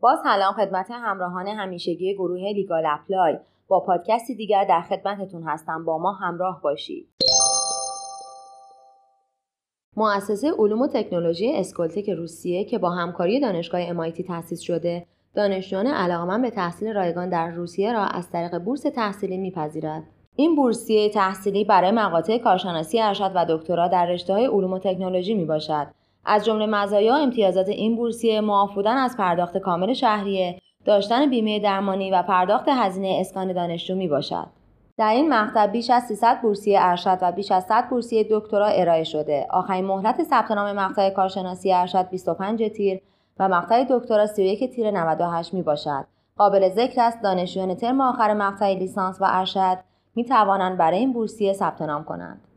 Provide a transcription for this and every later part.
با سلام خدمت همراهان همیشگی گروه Legal Apply. با پادکستی دیگر در خدمتتون هستم. با ما همراه باشید. مؤسسه علوم و تکنولوژی Skoltech روسیه که با همکاری دانشگاه MIT تأسیس شده دانشجویان علاقمند به تحصیل رایگان در روسیه را از طریق بورس تحصیلی میپذیرد. این بورسیه تحصیلی برای مقاطع کارشناسی ارشد و دکترا در رشته علوم و تکنولوژی می باشد. از جمله مزایا و امتیازات این بورسیه معاف بودن از پرداخت کامل شهریه، داشتن بیمه درمانی و پرداخت هزینه اسکان دانشجو می باشد. در این مقطع بیش از 300 بورسیه ارشد و بیش از 100 بورسیه دکترا ارائه شده. آخرین مهلت ثبت نام مقطع کارشناسی ارشد 25 تیر و مقطع دکترا 31 تیر 98 می باشد. قابل ذکر است دانشجویان ترم آخر مقطع لیسانس و ارشد می توانند برای این بورسیه ثبت نام کنند.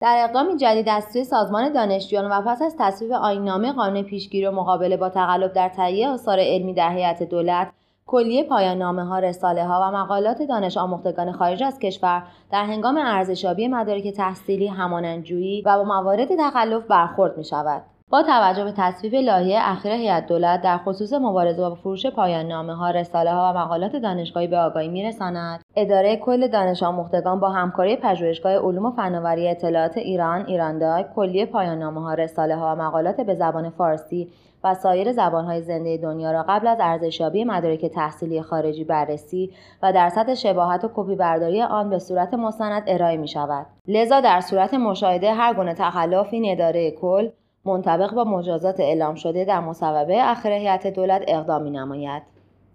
در اقدامی جدید از سوی سازمان دانشجویان و پس از تصویب آیین‌نامه قانون پیشگیری و مقابله با تقلب در تهیه آثار علمی در هیئت دولت کلیه پایان نامه ها، رساله ها و مقالات دانش آموختگان خارج از کشور در هنگام ارزشیابی مدارک تحصیلی همانندجویی و با موارد تخلف برخورد می شود. با توجه به تصویب لایحه اخیر هیئت دولت در خصوص مبارزه با فروش پایان نامه ها رساله ها و مقالات دانشگاهی به آگاهی میرساند اداره کل دانش آموختگان با همکاری پژوهشگاه علوم و فناوری اطلاعات ایران ایراندای کلیه پایان نامه ها رساله ها و مقالات به زبان فارسی و سایر زبانهای زنده دنیا را قبل از ارزشیابی مدارک تحصیلی خارجی بررسی و در سطح شباهت و کپی برداری آن به صورت مستند ارائه می شود. لذا در صورت مشاهده هر گونه تخلف این اداره کل منطبق با مجازات اعلام شده در مصوبه اخیر هیئت دولت اقدام می نماید.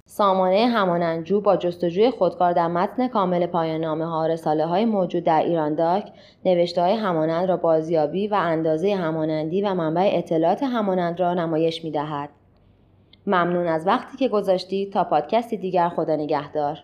سامانه همانندجو با جستجوی خودکار در متن کامل پایان نامه ها رساله های موجود در ایران داک نوشته های همانند را بازیابی و اندازه همانندی و منبع اطلاعات همانند را نمایش می دهد. ممنون از وقتی که گذاشتید تا پادکستی دیگر خدا نگهدار.